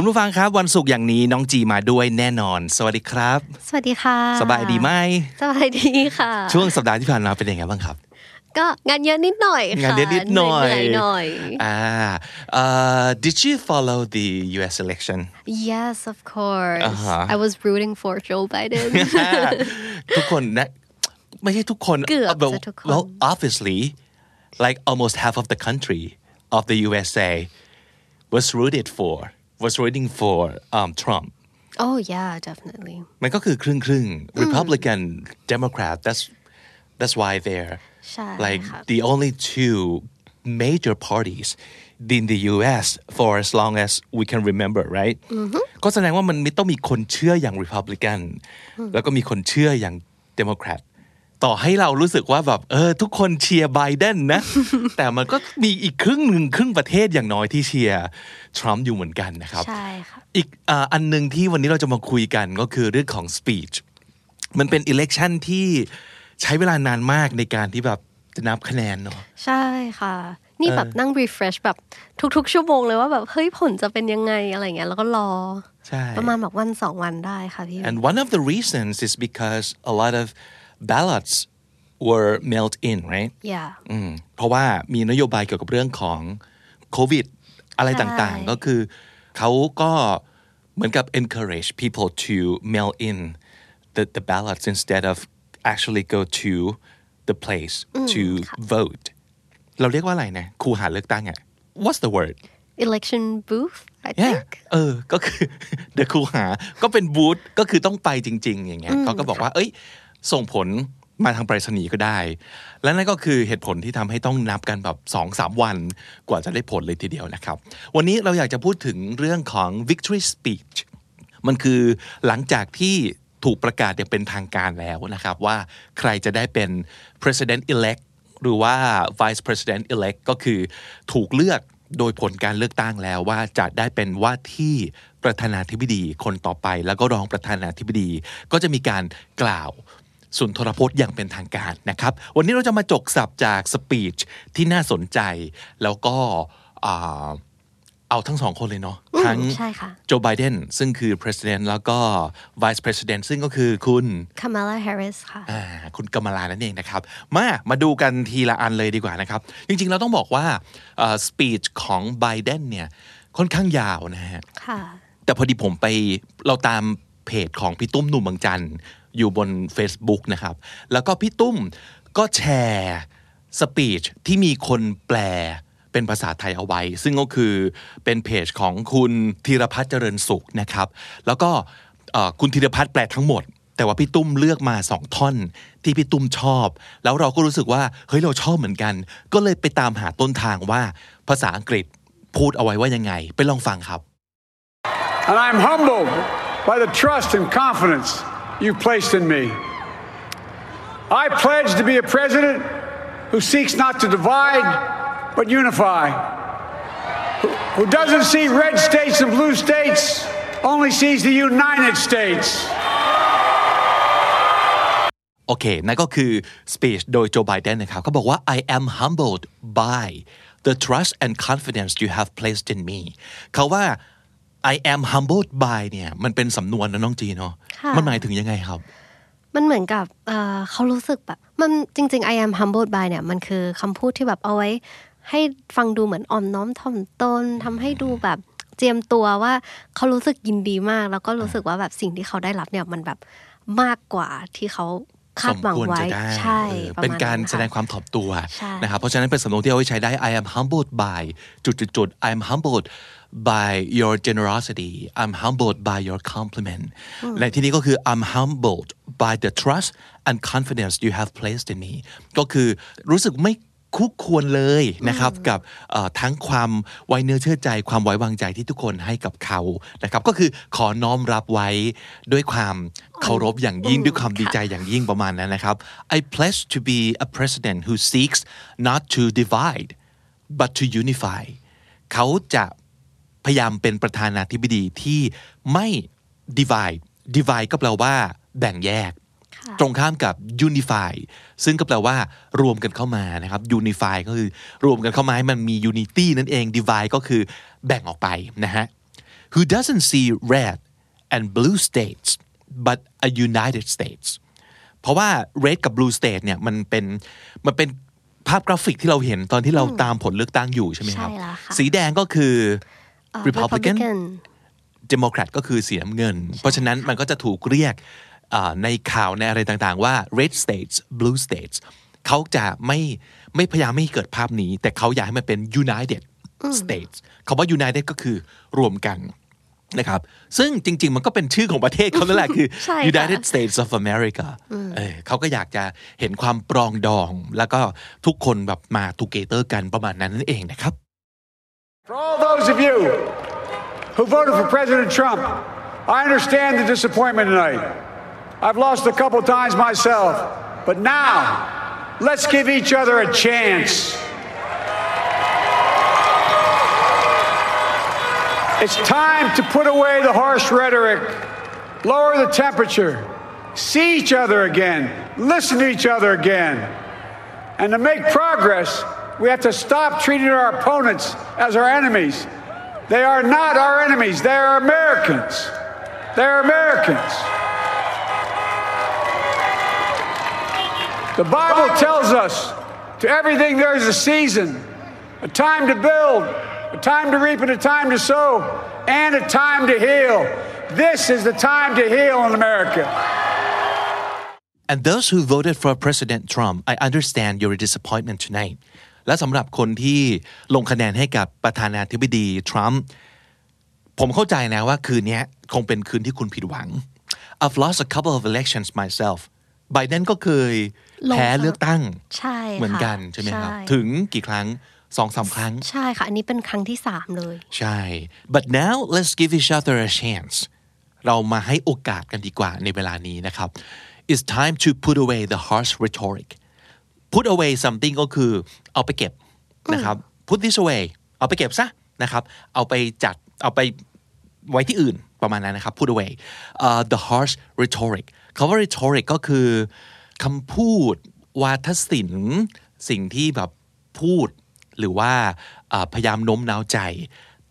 คุณผู้ฟังครับวันศุกร์อย่างนี้น้องจีมาด้วยแน่นอน สวัสดีครับ สวัสดีค่ะ สบายดีไหมสบายดีค่ะ ช่วงสัปดาห์ที่ผ่านมาเป็นยังไงบ้างครับ ก็งานเยอะนิดหน่อยค่ะงานเยอะนิดหน่อยเหนื่อยหน่อยอ่าเอ่อ did you follow the U.S. election yes of course อ่าฮะ I was rooting for Joe Biden ทุกคนนะไม่ใช่ทุกคนเกือบ but- จะทุกคน well obviously like almost half of the country of the USA was rooted for was rooting for um, Trump oh yeah definitely มันก็คือครึ่งครึ่งๆ Republican Democrat that's that's why they're ใช่ like ค่ะ the only two major parties in the US for as long as we can remember right ก็แสดงว่ามันมีต้องมีคนเชื่ออย่าง Republican แล้วก็มีคนเชื่ออย่าง Democrat ต่อให้เรารู้สึกว่าแบบเออทุกคนเชียร์ไบเดนนะ แต่มันก็มีอีกครึ่งหนึ่งครึ่งประเทศอย่างน้อยที่เชียร์ทรัมป์อยู่เหมือนกันนะครับใช่ค่ะอีกอ่าอันหนึ่งที่วันนี้เราจะมาคุยกันก็คือเรื่องของ speech มันเป็น election ที่ใช้เวลานานมากในการที่แบบจะนับคะแนนเนาะใช่ค่ะ นี่แบบนั่ง refresh แบบทุกๆ ชั่วโมงเลยว่าแบบเฮ้ยผลจะเป็นยังไงอะไรเงี้ยแล้วก็รอใช่ประมาณแบบวันสองวันได้ค่ะพี่ and one of the reasons is because a lot of ballots were mailed in right yeah อืมเพราะว่ามีนโยบายเกี่ยวกับเรื่องของโควิด อะไรต่างๆ ก็คือเขาก็เหมือนกับ encourage people to mail in the the ballots instead of actually go to the place to vote เราเรียกว่าอะไรนะคูหาเลือกตั้งอะ what's the word election booth I yeah think เออ ก็คือ the คูหา ก็เป็นบูธ ก็คือต้องไปจริง ๆ อย่างเงี้ยเขาก็บอกว่า เอ้ย ส่งผลมาทางไปรษณีย์ก็ได้ และนั่นก็คือเหตุผลที่ทำให้ต้องนับกันแบบสองสามวันกว่าจะได้ผลเลยทีเดียวนะครับ วันนี้เราอยากจะพูดถึงเรื่องของ victory speech มันคือหลังจากที่ถูกประกาศอย่างเป็นทางการแล้วนะครับ ว่าใครจะได้เป็น president elect หรือว่า vice president elect ก็คือถูกเลือกโดยผลการเลือกตั้งแล้วว่าจะได้เป็นว่าที่ประธานาธิบดีคนต่อไป แล้วก็รองประธานาธิบดี ก็จะมีการกล่าว สุนทรพจน์อย่างเป็นทางการนะครับ วันนี้เราจะมาจกสับจากสปีชที่น่าสนใจ แล้วก็อ่าเอาทั้งสองคนเลยเนาะอืมทั้งใช่ค่ะโจไบเดนซึ่งคือ president แล้วก็ vice president ซึ่งก็คือคุณ Kamala Harris ค่ะอ่าคุณกำมลานั่นเองนะครับ มามาดูกันทีละอันเลยดีกว่านะครับ จริงๆเราต้องบอกว่าสปีชของไบเดนเนี่ยค่อนข้างยาวนะฮะค่ะแต่พอดีผมไปเราตามเพจของพี่ตุ้มหนุ่มบางจันทร์ อยู่บน Facebook นะครับ แล้วก็พี่ตุ้มก็แชร์สปีชที่มีคนแปลเป็นภาษาไทยเอาไว้ ซึ่งก็คือเป็นเพจของคุณธีรพัฒน์เจริญสุขนะครับ แล้วก็คุณธีรพัฒน์แปลทั้งหมด แต่ว่าพี่ตุ้มเลือกมาสองท่อน ที่พี่ตุ้มชอบ แล้วเราก็รู้สึกว่าเฮ้ยเราชอบเหมือนกัน ก็เลยไปตามหาต้นทางว่าภาษาอังกฤษพูดเอาไว้ว่ายังไง ไปลองฟังครับ And I'm humbled by the trust and confidence you've placed in me. I pledge to be a president who seeks not to divide, but unify. Who, who doesn't see red states and blue states, only sees the United States. โอเค นั่นก็คือ speech โดยโจไบเดนนะครับเขาบอกว่า I am humbled by the trust and confidence you have placed in me เขาว่า I am humbled by เนี่ยมันเป็นสำนวนนะน้องจีเนาะค่ะมันหมายถึงยังไงครับ มันเหมือนกับเอ่อเขารู้สึกแบบมันจริง ๆ I am humbled by เนี่ยมันคือคำพูดที่แบบเอาไว้ ให้ฟังดูเหมือนอ่อนน้อมถ่อมตนทำให้ดูแบบเจียมตัวว่าเขารู้สึกยินดีมาก แล้วก็รู้สึกว่าแบบสิ่งที่เขาได้รับเนี่ยมันแบบมากกว่าที่เขาคาสดมหวังควรไว้จะได้ใช่เออประเป็นมณการค่ะแสดงความถ่อมตัวใช่นะครับเพราะฉะนั้นเป็นสำนวนที่เอาไว้ใช้ได้ I am humbled by จุดจุดจุด I am humbled by your generosity I'm humbled by your compliment และที่นี้ก็คือ I'm humbled by the trust and confidence you have placed in me ก็คือรู้สึกไม่คู่ควรเลยนะครับกับเอ่อทั้งความไว้เนื้อเชื่อใจความไว้วางใจที่ทุกคนให้กับเขานะครับ ก็คือขอน้อมรับไว้ด้วยความเคารพอย่างยิ่งด้วยความดีใจอย่างยิ่งประมาณนั้นนะครับ I pledge to be a president who seeks not to divide but to unify เขาจะ พยายามเป็นประธานาธิบดีที่ไม่ divide divide ก็แปลว่า แบ่งแยกค่ะตรงข้ามกับ unify ซึ่งก็แปลว่ารวมกันเข้ามานะครับ unify ก็คือรวมกันเข้ามาให้มันมี unity นั่นเอง divide ก็คือแบ่งออกไปนะฮะ who doesn't see red and blue states but a united states เพราะว่า red กับ blue state เนี่ยมันเป็นมันเป็นภาพกราฟิกที่เราเห็นตอนที่เราตามผลเลือกตั้งอยู่ใช่ไหมครับใช่แล้วค่ะสีแดงก็คือเอ่อ Republican Republican เดโมแครตก็คือสีน้ำเงิน เพราะฉะนั้นมันก็จะถูกเรียกอ่าในข่าวในอะไรต่างๆว่า red states blue states เขาจะไม่ไม่พยายามไม่ให้เกิดภาพนี้ แต่เขาอยากให้มันเป็น united states คำว่า united ก็คือรวมกันนะครับ ซึ่งจริง ๆ มันก็เป็นชื่อของประเทศเขานั่นแหละคือใช่ค่ะ United States of America เออเขาก็อยากจะเห็นความปรองดอง แล้วก็ทุกคนแบบมา together กันประมาณนั้นนั่นเองนะครับ For all those of you who voted for President Trump, I understand the disappointment tonight. I've lost a couple times myself, but now let's give each other a chance. It's time to put away the harsh rhetoric, lower the temperature, see each other again, listen to each other again. And to make progress, we have to stop treating our opponents as our enemies. They are not our enemies, they are Americans. They're Americans. The Bible tells us to everything there is a season, a time to build, a time to reap, and a time to sow, and a time to heal. This is the time to heal in America. And those who voted for President Trump I understand your disappointment tonight และสำหรับคนที่ลงคะแนนให้กับประธานาธิบดีทรัมป์ผมเข้าใจนะว่าคืนนี้คงเป็นคืนที่คุณผิดหวัง I've lost a couple of elections myself ไบเดนก็เคยลงแพ้เลือกตั้งใช่ค่ะเหมือนกันใช่ไหมครับใช่ถึงกี่ครั้งสองสามครั้ง ใช่ค่ะ อันนี้เป็นครั้งที่สามเลย ใช่ but now let's give each other a chance เรามาให้โอกาสกันดีกว่าในเวลานี้นะครับ it's time to put away the harsh rhetoric put away something ก็คือเอาไปเก็บนะครับ put this away เอาไปเก็บซะนะครับ เอาไปจัดเอาไปไว้ที่อื่นประมาณนั้นนะครับ put away uh, the harsh rhetoric คำว่า rhetoric ก็คือคำพูดวาทศิลป์สิ่งที่แบบพูดหรือว่าเอ่อพยายามโน้มน้าวใจ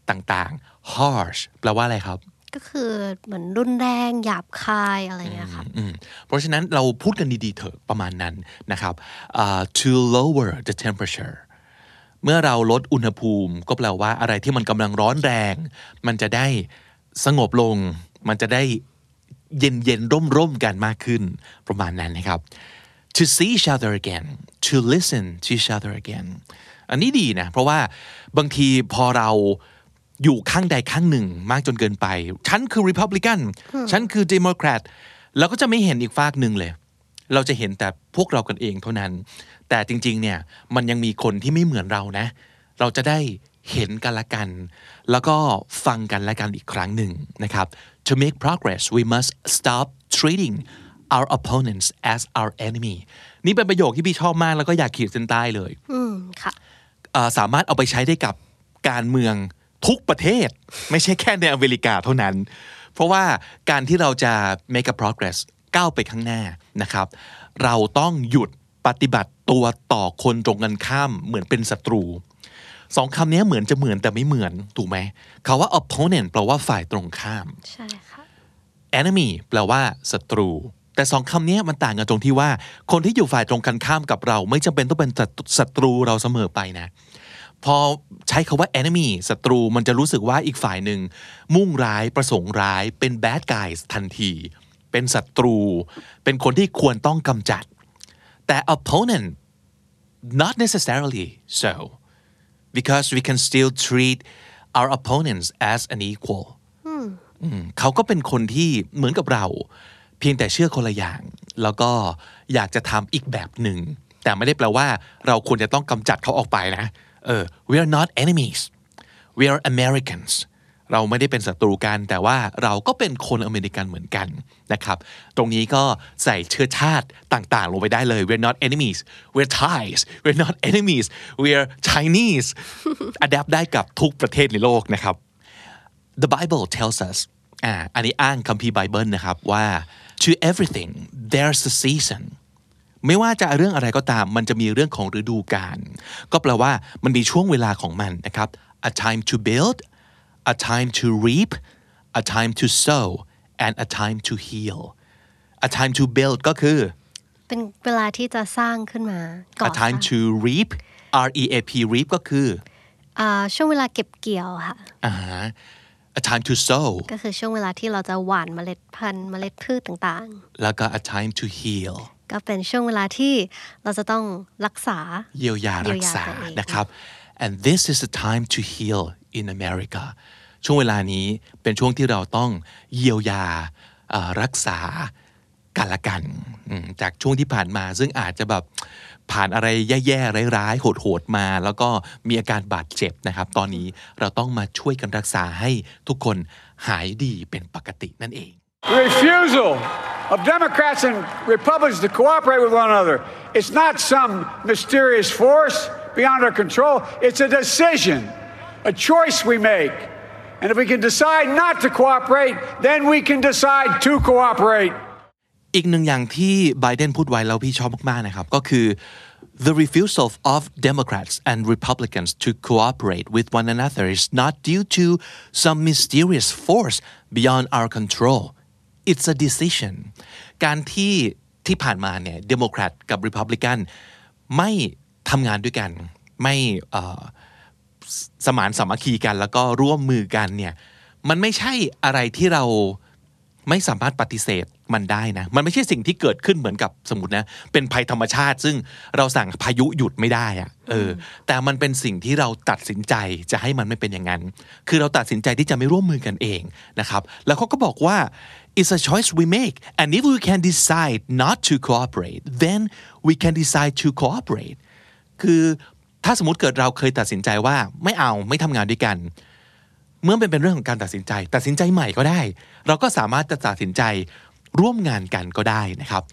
ต่างๆ harsh แปลว่าอะไรครับ ก็คือเหมือนรุนแรงหยาบคายอะไรเงี้ยค่ะอืมเพราะฉะนั้นเราพูดกันดีๆเถอะประมาณนั้นนะครับอ่า to lower the temperature เมื่อเราลดอุณหภูมิก็แปลว่าอะไรที่มันกำลังร้อนแรง มันจะได้สงบลง มันจะได้เย็นเย็นร่มร่มๆกันมากขึ้นประมาณนั้นนะครับ to see each other again to listen to each other again อันนี้ดีนะ เพราะว่าบางทีพอเรา อยู่ข้างใดข้างหนึ่งมากจนเกินไป ฉันคือ Republican ฉันคือ Democrat เราก็จะไม่เห็นอีกฝากหนึ่งเลย เราจะเห็นแต่พวกเรากันเองเท่านั้น แต่จริง ๆ เนี่ย มันยังมีคนที่ไม่เหมือนเรานะ เราจะได้เห็นกันละกัน แล้วก็ฟังกันละกันอีกครั้งหนึ่งนะครับ to make progress we must stop treating our opponents as our enemy นี่เป็นประโยคที่พี่ชอบมากแล้วก็อยากขีดเส้นใต้เลย อืมค่ะเอ่อสามารถเอาไปใช้ได้กับการเมือง ทุกประเทศไม่ใช่แค่ในอเมริกาเท่านั้น เพราะว่าการที่เราจะ make a progress ก้าวไปข้างหน้านะครับ เราต้องหยุดปฏิบัติตัวต่อคนตรงกันข้ามเหมือนเป็นศัตรูสองคำนี้เหมือนจะเหมือนแต่ไม่เหมือน ถูกไหมคาว่า opponent แปลว่าฝ่ายตรงข้าม ใช่ค่ะ enemy แปลว่าศัตรู แต่สองคำนี้มันต่างกันตรงที่ว่า คนที่อยู่ฝ่ายตรงกันข้ามกับเรา ไม่จำเป็นต้องเป็นศัตรูเราเสมอไปนะ พอใช้คาว่า enemy ศัตรูมันจะรู้สึกว่าอีกฝ่ายหนึ่ง มุ่งร้ายประสงค์ร้ายเป็น bad guys ทันที เป็นศัตรู เป็นคนที่ควรต้องกำจัด แต่ opponent not necessarily so because we can still treat our opponents as an equal อืมเขาก็เป็นคนที่เหมือนกับเรา เพียงแต่เชื่อคนละอย่าง แล้วก็อยากจะทำอีกแบบหนึ่ง แต่ไม่ได้แปลว่าเราควรจะต้องกำจัดเขาออกไปนะ เออ we are not enemies we are Americans เราไม่ได้เป็นศัตรูกัน แต่ว่าเราก็เป็นคนอเมริกันเหมือนกันนะครับ ตรงนี้ก็ใส่เชื้อชาติต่างๆ ลงไปได้เลย we're not enemies we're Thais we're not enemies we're Chinese adapt ได้กับทุกประเทศในโลกนะครับ the Bible tells us อ่าอันนี้อ้างคัมภีร์ไบเบิลนะครับว่า to everything there's a season ไม่ว่าจะเรื่องอะไรก็ตาม มันจะมีเรื่องของฤดูกาลก็แปลว่ามันมีช่วงเวลาของมันนะครับ a time to build a time to reap a time to sow and a time to heal a time to build ก็คือ เป็นเวลาที่จะสร้างขึ้นมาก่อ a time to reap R E A P reap ก็คืออ่าช่วงเวลาเก็บเกี่ยวค่ะอ่า a time to sow ก็คือช่วงเวลาที่เราจะหว่านเมล็ดพันธุ์เมล็ดพืชต่างแล้วก็ a time to heal ๆ ก็เป็นช่วงเวลาที่เราจะต้องรักษาเยียวยารักษาเยียวยาตัวเองนะครับ and this is the time to heal in America ช่วงเวลานี้เป็นช่วงที่เราต้องเยียวยาเอ่อรักษากันละกันอืมจากช่วงที่ผ่านมา ซึ่งอาจจะแบบผ่านอะไรแย่ๆร้ายๆโหดๆมา แล้วก็มีอาการบาดเจ็บนะครับ ตอนนี้เราต้องมาช่วยกันรักษาให้ทุกคนหายดีเป็นปกตินั่นเอง The refusal of Democrats and Republicans to cooperate with one another. It's not some mysterious force beyond our control. It's a decision, a choice we make. And if we can decide not to cooperate, then we can decide to cooperate. อีกหนึ่งอย่างที่ไบเดนพูดไว้แล้วพี่ชอบมาก ๆ นะครับ ก็คือ the refusal of Democrats and Republicans to cooperate with one another is not due to some mysterious force beyond our control It's a decision การที่ที่ผ่านมาเนี่ยเดโมแครตกับริพับลิกันไม่ทำงานด้วยกัน ไม่สมานสามัคคีกัน แล้วก็ร่วมมือกันเนี่ยมันไม่ใช่อะไรที่เรา ไม่สามารถปฏิเสธมันได้นะ มันไม่ใช่สิ่งที่เกิดขึ้นเหมือนกับสมมตินะ เป็นภัยธรรมชาติ ซึ่งเราสั่งพายุหยุดไม่ได้อะเออ แต่มันเป็นสิ่งที่เราตัดสินใจจะให้มันไม่เป็นอย่างนั้น คือเราตัดสินใจที่จะไม่ร่วมมือกันเองนะครับ แล้วเขาก็บอกว่า it's a choice we make and if we can decide not to cooperate then we can decide to cooperate คือถ้าสมมติเกิดเราเคยตัดสินใจว่าไม่เอาไม่ทำงานด้วยกัน เมื่อเป็นเป็นเรื่องของการตัดสินใจ ตัดสินใจใหม่ก็ได้ เราก็สามารถจะตัดสินใจร่วมงานกันก็ได้นะครับ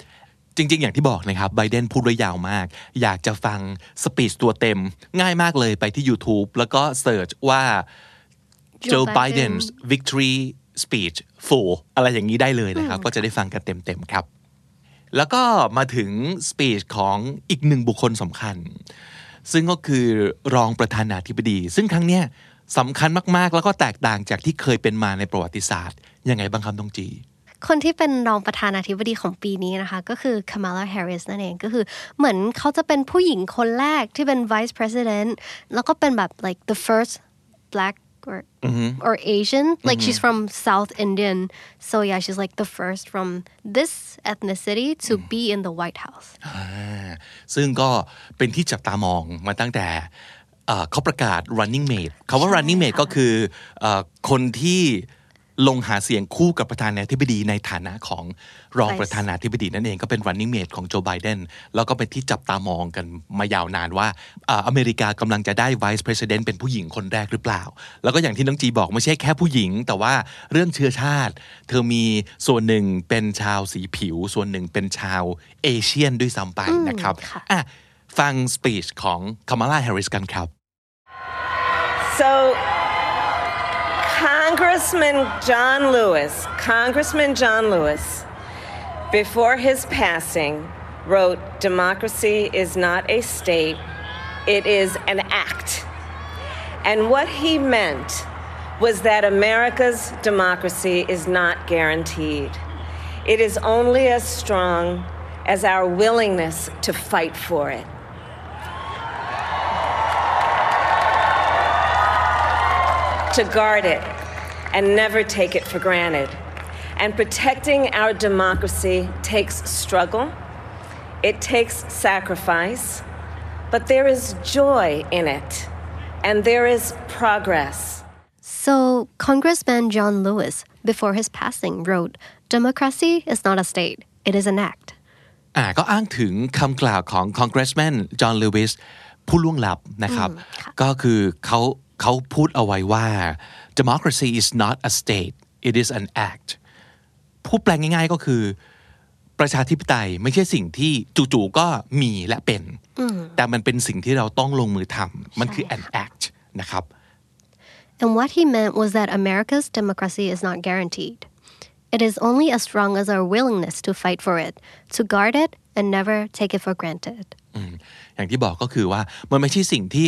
จริง ๆ อย่างที่บอกนะครับไบเดนพูดไว้ยาวมาก อยากจะฟังสปีชตัวเต็ม ง่ายมากเลยไปที่ YouTube แล้วก็เสิร์ชว่า Joe Joe Biden Biden's victory speech full อะไรอย่างนี้ได้เลยนะครับ ก็จะได้ฟังกันเต็ม ๆ ครับ แล้วก็มาถึงสปีชของอีกหนึ่งบุคคลสำคัญ ซึ่งก็คือรองประธานาธิบดี ซึ่งครั้งเนี้ยสำคัญมากๆ แล้วก็แตกต่างจากที่เคยเป็นมาในประวัติศาสตร์ ยังไงบ้างครับน้องจีคนที่เป็นรองประธานาธิบดีของปีนี้นะคะ ก็คือ Kamala Harris นั่นเองก็คือเหมือนเขาจะเป็นผู้หญิงคนแรกที่เป็น vice president แล้วก็เป็นแบบ like the first black or or Asian like she's from South Indian so yeah she's like the first from this ethnicity to be in the White House อ่าซึ่งก็เป็นที่จับตามองมาตั้งแต่เอ่อเขาประกาศ running mate คาว่า running mate ก็คือเออคนที่ ลงหาเสียงคู่กับประธานาธิบดีในฐานะของรอง Vice ประธานาธิบดีนั่นเองก็เป็น running mate ของโจไบเดนแล้วก็เป็นที่จับตามองกันมายาวนานว่าอ่าอเมริกากำลังจะได้ vice president เป็นผู้หญิงคนแรกหรือเปล่า แล้วก็อย่างที่น้องจีบอกไม่ใช่แค่ผู้หญิง แต่ว่าเรื่องเชื้อชาติ เธอมีส่วนหนึ่งเป็นชาวสีผิว ส่วนหนึ่งเป็นชาวเอเชียนด้วยซ้ำไปนะครับค่ะอะฟังสปีชของคามาลาแฮร์ริสกันครับ So, Congressman John Lewis, Congressman John Lewis, before his passing, wrote Democracy is not a state, it is an act. And what he meant was that America's democracy is not guaranteed. It is only as strong as our willingness to fight for it. to guard it and never take it for granted. And protecting our democracy takes struggle, it takes sacrifice, but there is joy in it, and there is progress. So, Congressman John Lewis, before his passing, wrote Democracy is not a state, it is an act. อ่าก็อ้างถึงคำกล่าวของ Congressman John Lewis ผู้ล่วงลับนะครับ ก็คือเขา เขาพูดเอาไว้ว่า democracy is not a state it is an act พูดแปลงง่ายๆก็คือ ประชาธิปไตยไม่ใช่สิ่งที่จู่ๆก็มีและเป็น แต่มันเป็นสิ่งที่เราต้องลงมือทำมันคือ an act นะครับ And what he meant was that America's democracy is not guaranteed. It is only as strong as our willingness to fight for it, to guard it, and never take it for granted. อย่างที่บอกก็คือว่ามันไม่ใช่สิ่งที่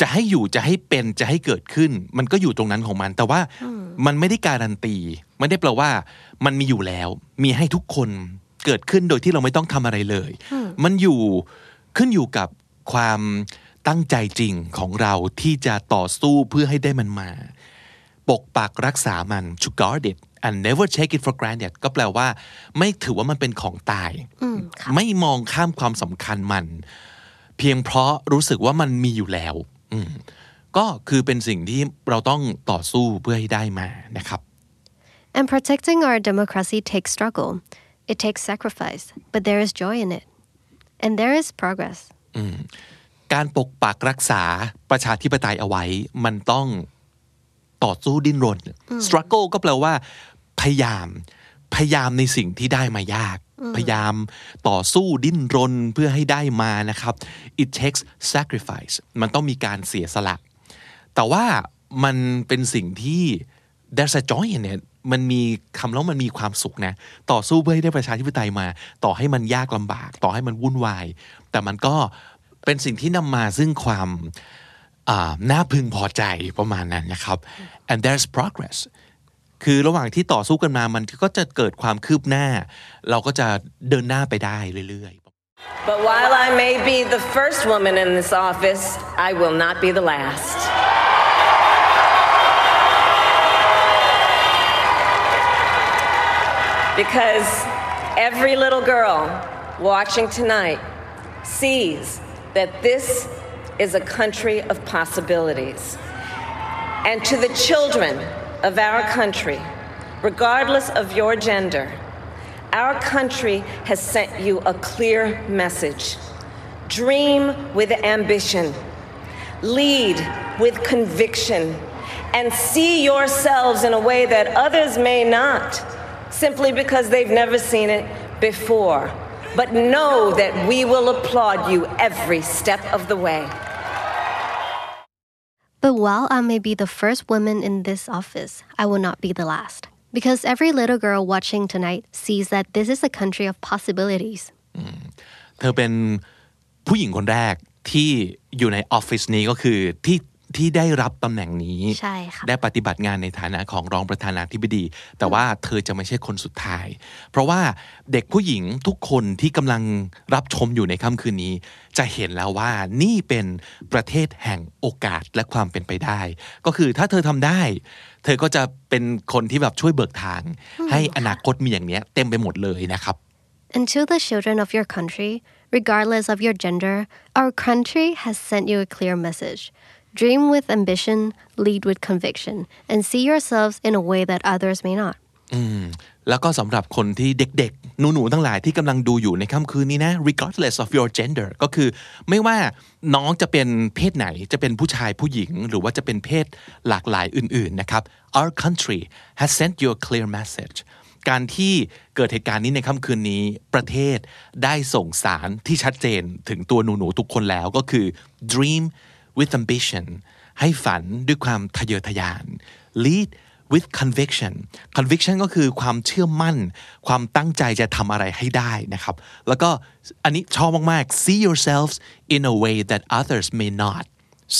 จะให้อยู่จะให้เป็นจะให้เกิดขึ้น มันก็อยู่ตรงนั้นของมัน แต่ว่ามันไม่ได้การันตี ไม่ได้แปลว่า มันมีอยู่แล้ว มีให้ทุกคนเกิดขึ้นโดยที่เราไม่ต้องทำอะไรเลย มันอยู่ขึ้นอยู่กับความตั้งใจจริงของเราที่จะต่อสู้เพื่อให้ได้มันมา ปกปักรักษามัน to guard it and never take it for granted ก็แปลว่า ไม่ถือว่ามันเป็นของตาย ไม่มองข้ามความสำคัญมัน เพียงเพราะรู้สึกว่ามันมีอยู่แล้วอืม ก็คือเป็นสิ่งที่เราต้องต่อสู้เพื่อให้ได้มานะครับ And protecting our democracy takes struggle. It takes sacrifice, but there is joy in it. And there is progress. การปกปักรักษาประชาธิปไตยเอาไว้ มันต้องต่อสู้ดิ้นรน struggle ก็แปลว่า พยายาม พยายามในสิ่งที่ได้มายาก พยายามต่อสู้ดิ้นรนเพื่อให้ได้มานะครับ it takes sacrifice มันต้องมีการเสียสละ แต่ว่ามันเป็นสิ่งที่ there's a joy in it มันมีคำแล้วมันมีความสุขนะ ต่อสู้เพื่อให้ได้ประชาธิปไตยมา ต่อให้มันยากลำบาก ต่อให้มันวุ่นวาย แต่มันก็เป็นสิ่งที่นำมาซึ่งความน่าพึงพอใจประมาณนั้นนะครับ and there's progress คือระหว่างที่ต่อสู้กันมามันก็จะเกิดความคืบหน้า เราก็จะเดินหน้าไปได้เรื่อยๆ But while I may be the first woman in this office, I will not be the last. Because every little girl watching tonight sees that this is a country of possibilities. And to the children of our country, regardless of your gender, our country has sent you a clear message. Dream with ambition, lead with conviction, and see yourselves in a way that others may not, simply because they've never seen it before. But know that we will applaud you every step of the way. But while I may be the first woman in this office, I will not be the last. Because every little girl watching tonight sees that this is a country of possibilities. เธอเป็นผู้หญิงคนแรกที่อยู่ในออฟฟิศนี้ก็คือที่ ที่ได้รับตำแหน่งนี้ใช่ค่ะได้ปฏิบัติงานในฐานะของรองประธานาธิบดี แต่ว่าเธอจะไม่ใช่คนสุดท้าย เพราะว่าเด็กผู้หญิงทุกคนที่กำลังรับชมอยู่ในค่ำคืนนี้ จะเห็นแล้วว่านี่เป็นประเทศแห่งโอกาสและความเป็นไปได้ ก็คือถ้าเธอทำได้ เธอก็จะเป็นคนที่แบบช่วยเบิกทาง ให้อนาคตมีอย่างเนี้ยเต็มไปหมดเลยนะครับ And to the children of your country, regardless of your gender, our country has sent you a clear message. Dream with ambition, lead with conviction, and see yourselves in a way that others may not. แล้วก็สำหรับคนที่เด็กๆ หนูๆ ทั้งหลายที่กำลังดูอยู่ในค่ำคืนนี้นะ regardless of your gender ก็คือไม่ว่าน้องจะเป็นเพศไหน จะเป็นผู้ชายผู้หญิง หรือว่าจะเป็นเพศหลากหลายอื่นๆ นะครับ our country has sent you a clear message การที่เกิดเหตุการณ์นี้ในค่ำคืนนี้ ประเทศได้ส่งสารที่ชัดเจนถึงตัวหนูๆ ทุกคนแล้วก็คือ dream with ambition ให้ฝันด้วยความทะเยอทะยาน lead with conviction conviction ก็คือความเชื่อมั่น ความตั้งใจจะทำอะไรให้ได้นะครับ แล้วก็อันนี้ชอบมากๆ see yourselves in a way that others may not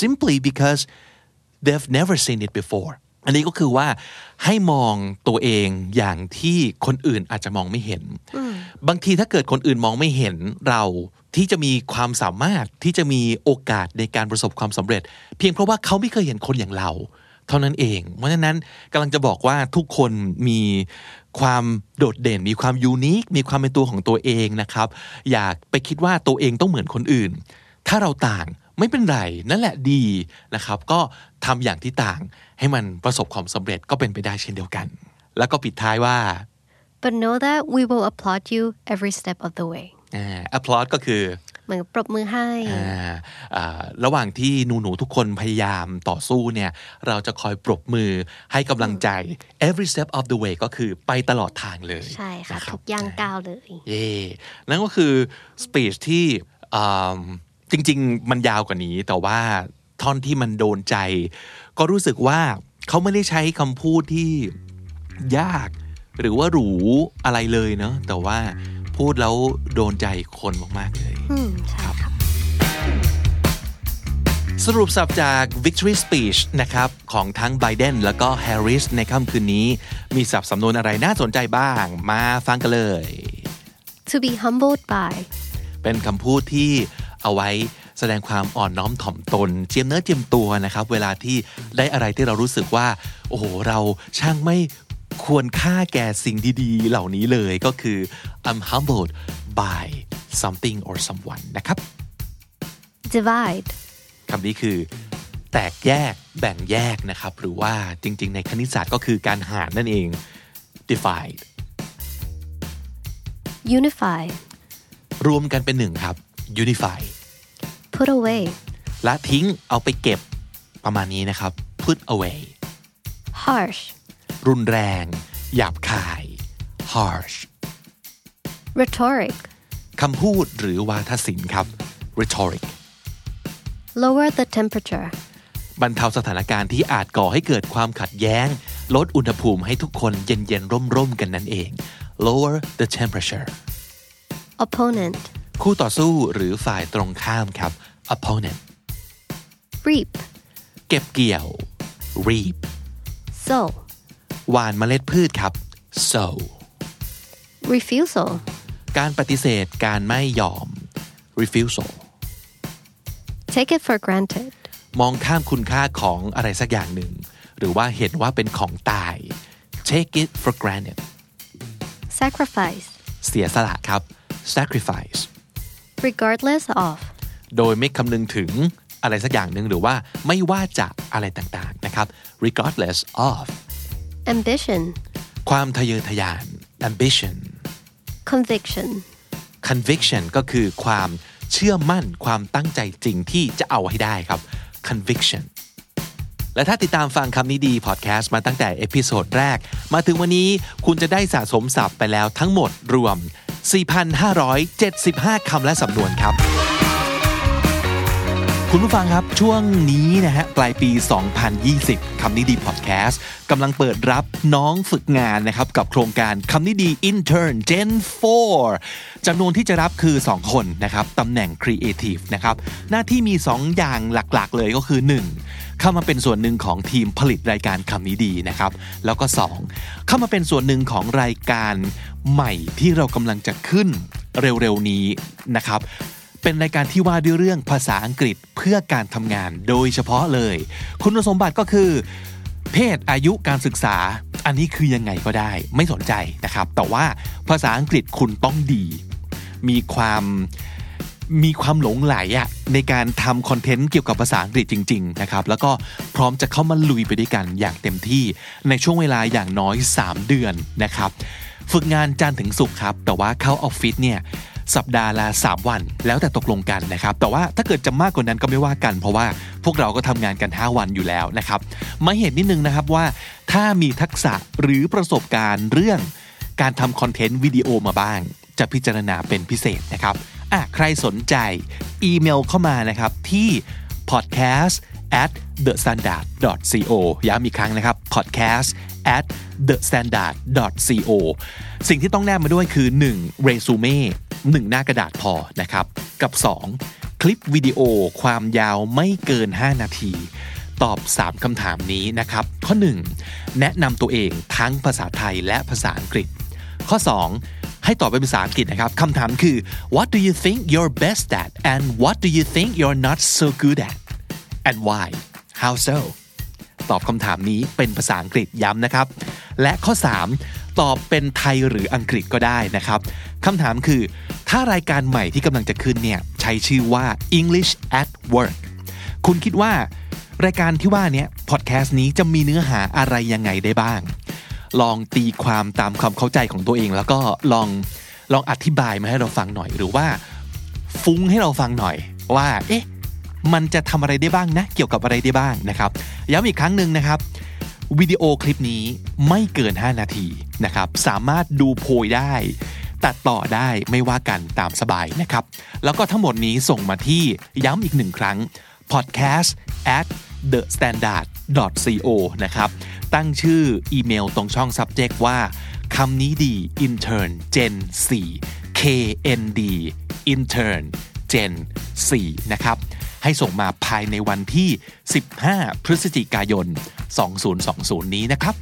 simply because they've never seen it before อันนี้ก็คือว่าให้มองตัวเองอย่างที่คนอื่นอาจจะมองไม่เห็น บางทีถ้าเกิดคนอื่นมองไม่เห็นเราที่จะมีความสามารถที่จะมีโอกาสในการประสบความสำเร็จ เพียงเพราะว่าเขาไม่เคยเห็นคนอย่างเรา เท่านั้นเอง เพราะฉะนั้นกำลังจะบอกว่าทุกคนมีความโดดเด่น มีความยูนิคมีความเป็นตัวของตัวเองนะครับ อยากไปคิดว่าตัวเองต้องเหมือนคนอื่น ถ้าเราต่าง ไม่เป็นไร นั่นแหละดีนะครับ ก็ทำอย่างที่ต่างให้มันประสบความสำเร็จก็เป็นไปได้เช่นเดียวกัน แล้วก็ปิดท้ายว่า But know that we will applaud you every step of the way. อ่า applaud ก็คือเหมือนปรบมือให้อ่าอ่าระหว่างที่หนูๆทุกคนพยายามต่อสู้เนี่ย เราจะคอยปรบมือให้กำลังใจ every step of the way ก็คือไปตลอดทางเลย ใช่ค่ะนรับทุกย่างก้าวเลย เย่นั่นก็คือสปีชที่อ่า จริง ๆ มันยาวกว่านี้ แต่ว่าท่อนที่มันโดนใจ ก็รู้สึกว่าเขาไม่ได้ใช้คำพูดที่ยาก หรือว่าหรูอะไรเลยเนาะแต่ว่าพูดแล้วโดนใจคนมากๆเลยอืมใช่ค่ะสรุปสับจาก Victory Speech นะครับ ของทั้งไบเดนแล้วก็แฮร์ริสในค่ำคืนนี้ มีสับสำนวนอะไรน่าสนใจบ้าง มาฟังกันเลย to be humbled by เป็นคำพูดที่ เอาไว้แสดงความอ่อนน้อมถ่อมตน เจียมเนื้อเจียมตัวนะครับ เวลาที่ได้อะไรที่เรารู้สึกว่า โอ้โห เราช่างไม่ควรค่าแก่สิ่งดีๆ เหล่านี้เลยก็คือ I'm humbled by something or someone นะครับ divide คำนี้คือ แตกแยกแบ่งแยกนะครับ หรือว่าจริง ๆ ในคณิตศาสตร์ก็คือการหารนั่นเอง divide unify รวมกันเป็นหนึ่งครับ unify put away ละทิ้งเอาไปเก็บประมาณนี้นะครับ put away harsh รุนแรง หยาบคาย harsh rhetoric คำพูดหรือวาทศิลป์ครับ rhetoric lower the temperature บรรเทาสถานการณ์ที่อาจก่อให้เกิดความขัดแย้ง ลดอุณหภูมิให้ทุกคนเย็นๆร่มๆกันนั่นเอง lower the temperature opponent คู่ต่อสู้หรือฝ่ายตรงข้ามครับ opponent reap เก็บเกี่ยว reap sow หว่านเมล็ดพืชครับ sow refusal การปฏิเสธการไม่ยอม refusal take it for granted มองข้ามคุณค่าของอะไรสักอย่างหนึ่ง หรือว่าเห็นว่าเป็นของตาย take it for granted sacrifice เสียสละครับ sacrifice regardless of โดยไม่คำนึงถึงอะไรสักอย่างหนึ่งหรือว่าไม่ว่าจะอะไรต่างๆนะครับ regardless of ambition ความทะเยอทะยาน ambition conviction conviction ก็คือความเชื่อมั่นความตั้งใจจริงที่จะเอาให้ได้ครับ conviction และถ้าติดตามฟังคำนี้ดีพอดแคสต์มาตั้งแต่ episode แรก มาถึงวันนี้คุณจะได้สะสมศัพท์ไปแล้วทั้งหมดรวม 4,575 คำและสำนวนครับ คุณผู้ฟังครับช่วงนี้นะฮะปลายปี 2020 คำนี้ดีพอดแคสต์กำลังเปิดรับน้องฝึกงานนะครับ กับโครงการคำนี้ดี Intern Gen 4จำนวนที่จะรับคือ 2 คนนะครับตำแหน่ง Creative นะครับ หน้าที่มี 2 อย่างหลักๆ เลยก็คือ 1. เข้ามาเป็นส่วนหนึ่งของทีมผลิตรายการคำนี้ดีนะครับ แล้วก็ 2. เข้ามาเป็นส่วนหนึ่งของรายการ ใหม่ที่เรากำลังจะขึ้นเร็วๆนี้นะครับ เป็นรายการที่ว่าด้วยเรื่องภาษาอังกฤษเพื่อการทำงานโดยเฉพาะเลย คุณสมบัติก็คือ เพศอายุการศึกษา อันนี้คือยังไงก็ได้ ไม่สนใจนะครับ แต่ว่าภาษาอังกฤษคุณต้องดี มีความมีความหลงไหลอะในการทำคอนเทนต์เกี่ยวกับภาษาอังกฤษจริงๆนะครับแล้วก็พร้อมจะเข้ามาลุยไปด้วยกันอย่างเต็มที่ในช่วงเวลาอย่างน้อย 3 เดือนนะครับ ฝึกงานจันทร์ถึงศุกร์ครับ แต่ว่าเข้าออฟฟิศเนี่ยสัปดาห์ละ 3 วัน แล้วแต่ตกลงกันนะครับ แต่ว่าถ้าเกิดจะมากกว่านั้นก็ไม่ว่ากัน เพราะว่าพวกเราก็ทำงานกัน 5 วันอยู่แล้วนะครับมาเห็นนิดนึงนะครับว่า ถ้ามีทักษะหรือประสบการณ์เรื่องการทำคอนเทนต์วิดีโอมาบ้าง จะพิจารณาเป็นพิเศษนะครับอะใครสนใจอีเมลเข้ามานะครับที่ podcast at the standard co ย้ำอีกครั้งนะครับ podcast at the standard co สิ่งที่ต้องแนบมาด้วยคือ 1. เรซูเม่1หน้ากระดาษพอนะครับ กับ 2. คลิปวิดีโอความยาวไม่เกิน 5 นาที ตอบ 3คำถามนี้นะครับ ข้อ 1. แนะนำตัวเองทั้งภาษาไทยและภาษาอังกฤษ ข้อ 2. ให้ตอบเป็นภาษาอังกฤษนะครับคำถามคือ what do you think you're best at and what do you think you're not so good at and why how so ตอบคำถามนี้เป็นภาษาอังกฤษย้ำนะครับ และข้อ 3 ตอบเป็นไทยหรืออังกฤษก็ได้นะครับคำถามคือ ถ้ารายการใหม่ที่กำลังจะขึ้นเนี่ยใช้ชื่อว่า English at Work คุณคิดว่า รายการที่ว่านี้พอดแคสต์นี้จะมีเนื้อหาอะไรยังไงได้บ้าง ลองตีความตามความเข้าใจของตัวเอง แล้วก็ลองลองอธิบายมาให้เราฟังหน่อยหรือว่า ฟุ้งให้เราฟังหน่อยว่า เอ๊ะ มันจะทำอะไรได้บ้างนะ เกี่ยวกับอะไรได้บ้างนะครับย้ำอีกครั้งหนึ่งนะครับวิดีโอคลิปนี้ไม่เกิน 5 นาทีนะครับ สามารถดูโพยได้ ตัดต่อได้ไม่ว่ากันตามสบายนะครับ แล้วก็ทั้งหมดนี้ส่งมาที่ย้ำอีกหนึ่งครั้ง podcast at the standard co นะครับ ตั้งชื่ออีเมลตรงช่อง subject ว่าคำนี้ดี intern gen 4 knd intern gen 4นะครับ ให้ส่งมาภายในวันที่ 15 พฤศจิกายน 2020 นี้นะครับ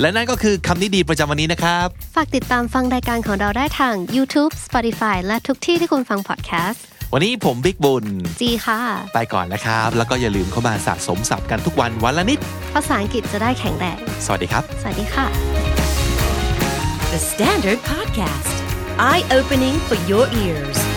และนั่นก็คือคำนี้ดีประจำวันนี้นะครับ ฝากติดตามฟังรายการของเราได้ทาง YouTube Spotify และทุกที่ที่คุณฟังพอดแคสต์วันนี้ผมบิ๊กบุญ จีค่ะ ไปก่อนนะครับ แล้วก็อย่าลืมเข้ามาสะสมศัพท์กันทุกวันวันละนิด ภาษาอังกฤษจะได้แข็งแรง สวัสดีครับ สวัสดีค่ะ The Standard Podcast, eye opening for your ears.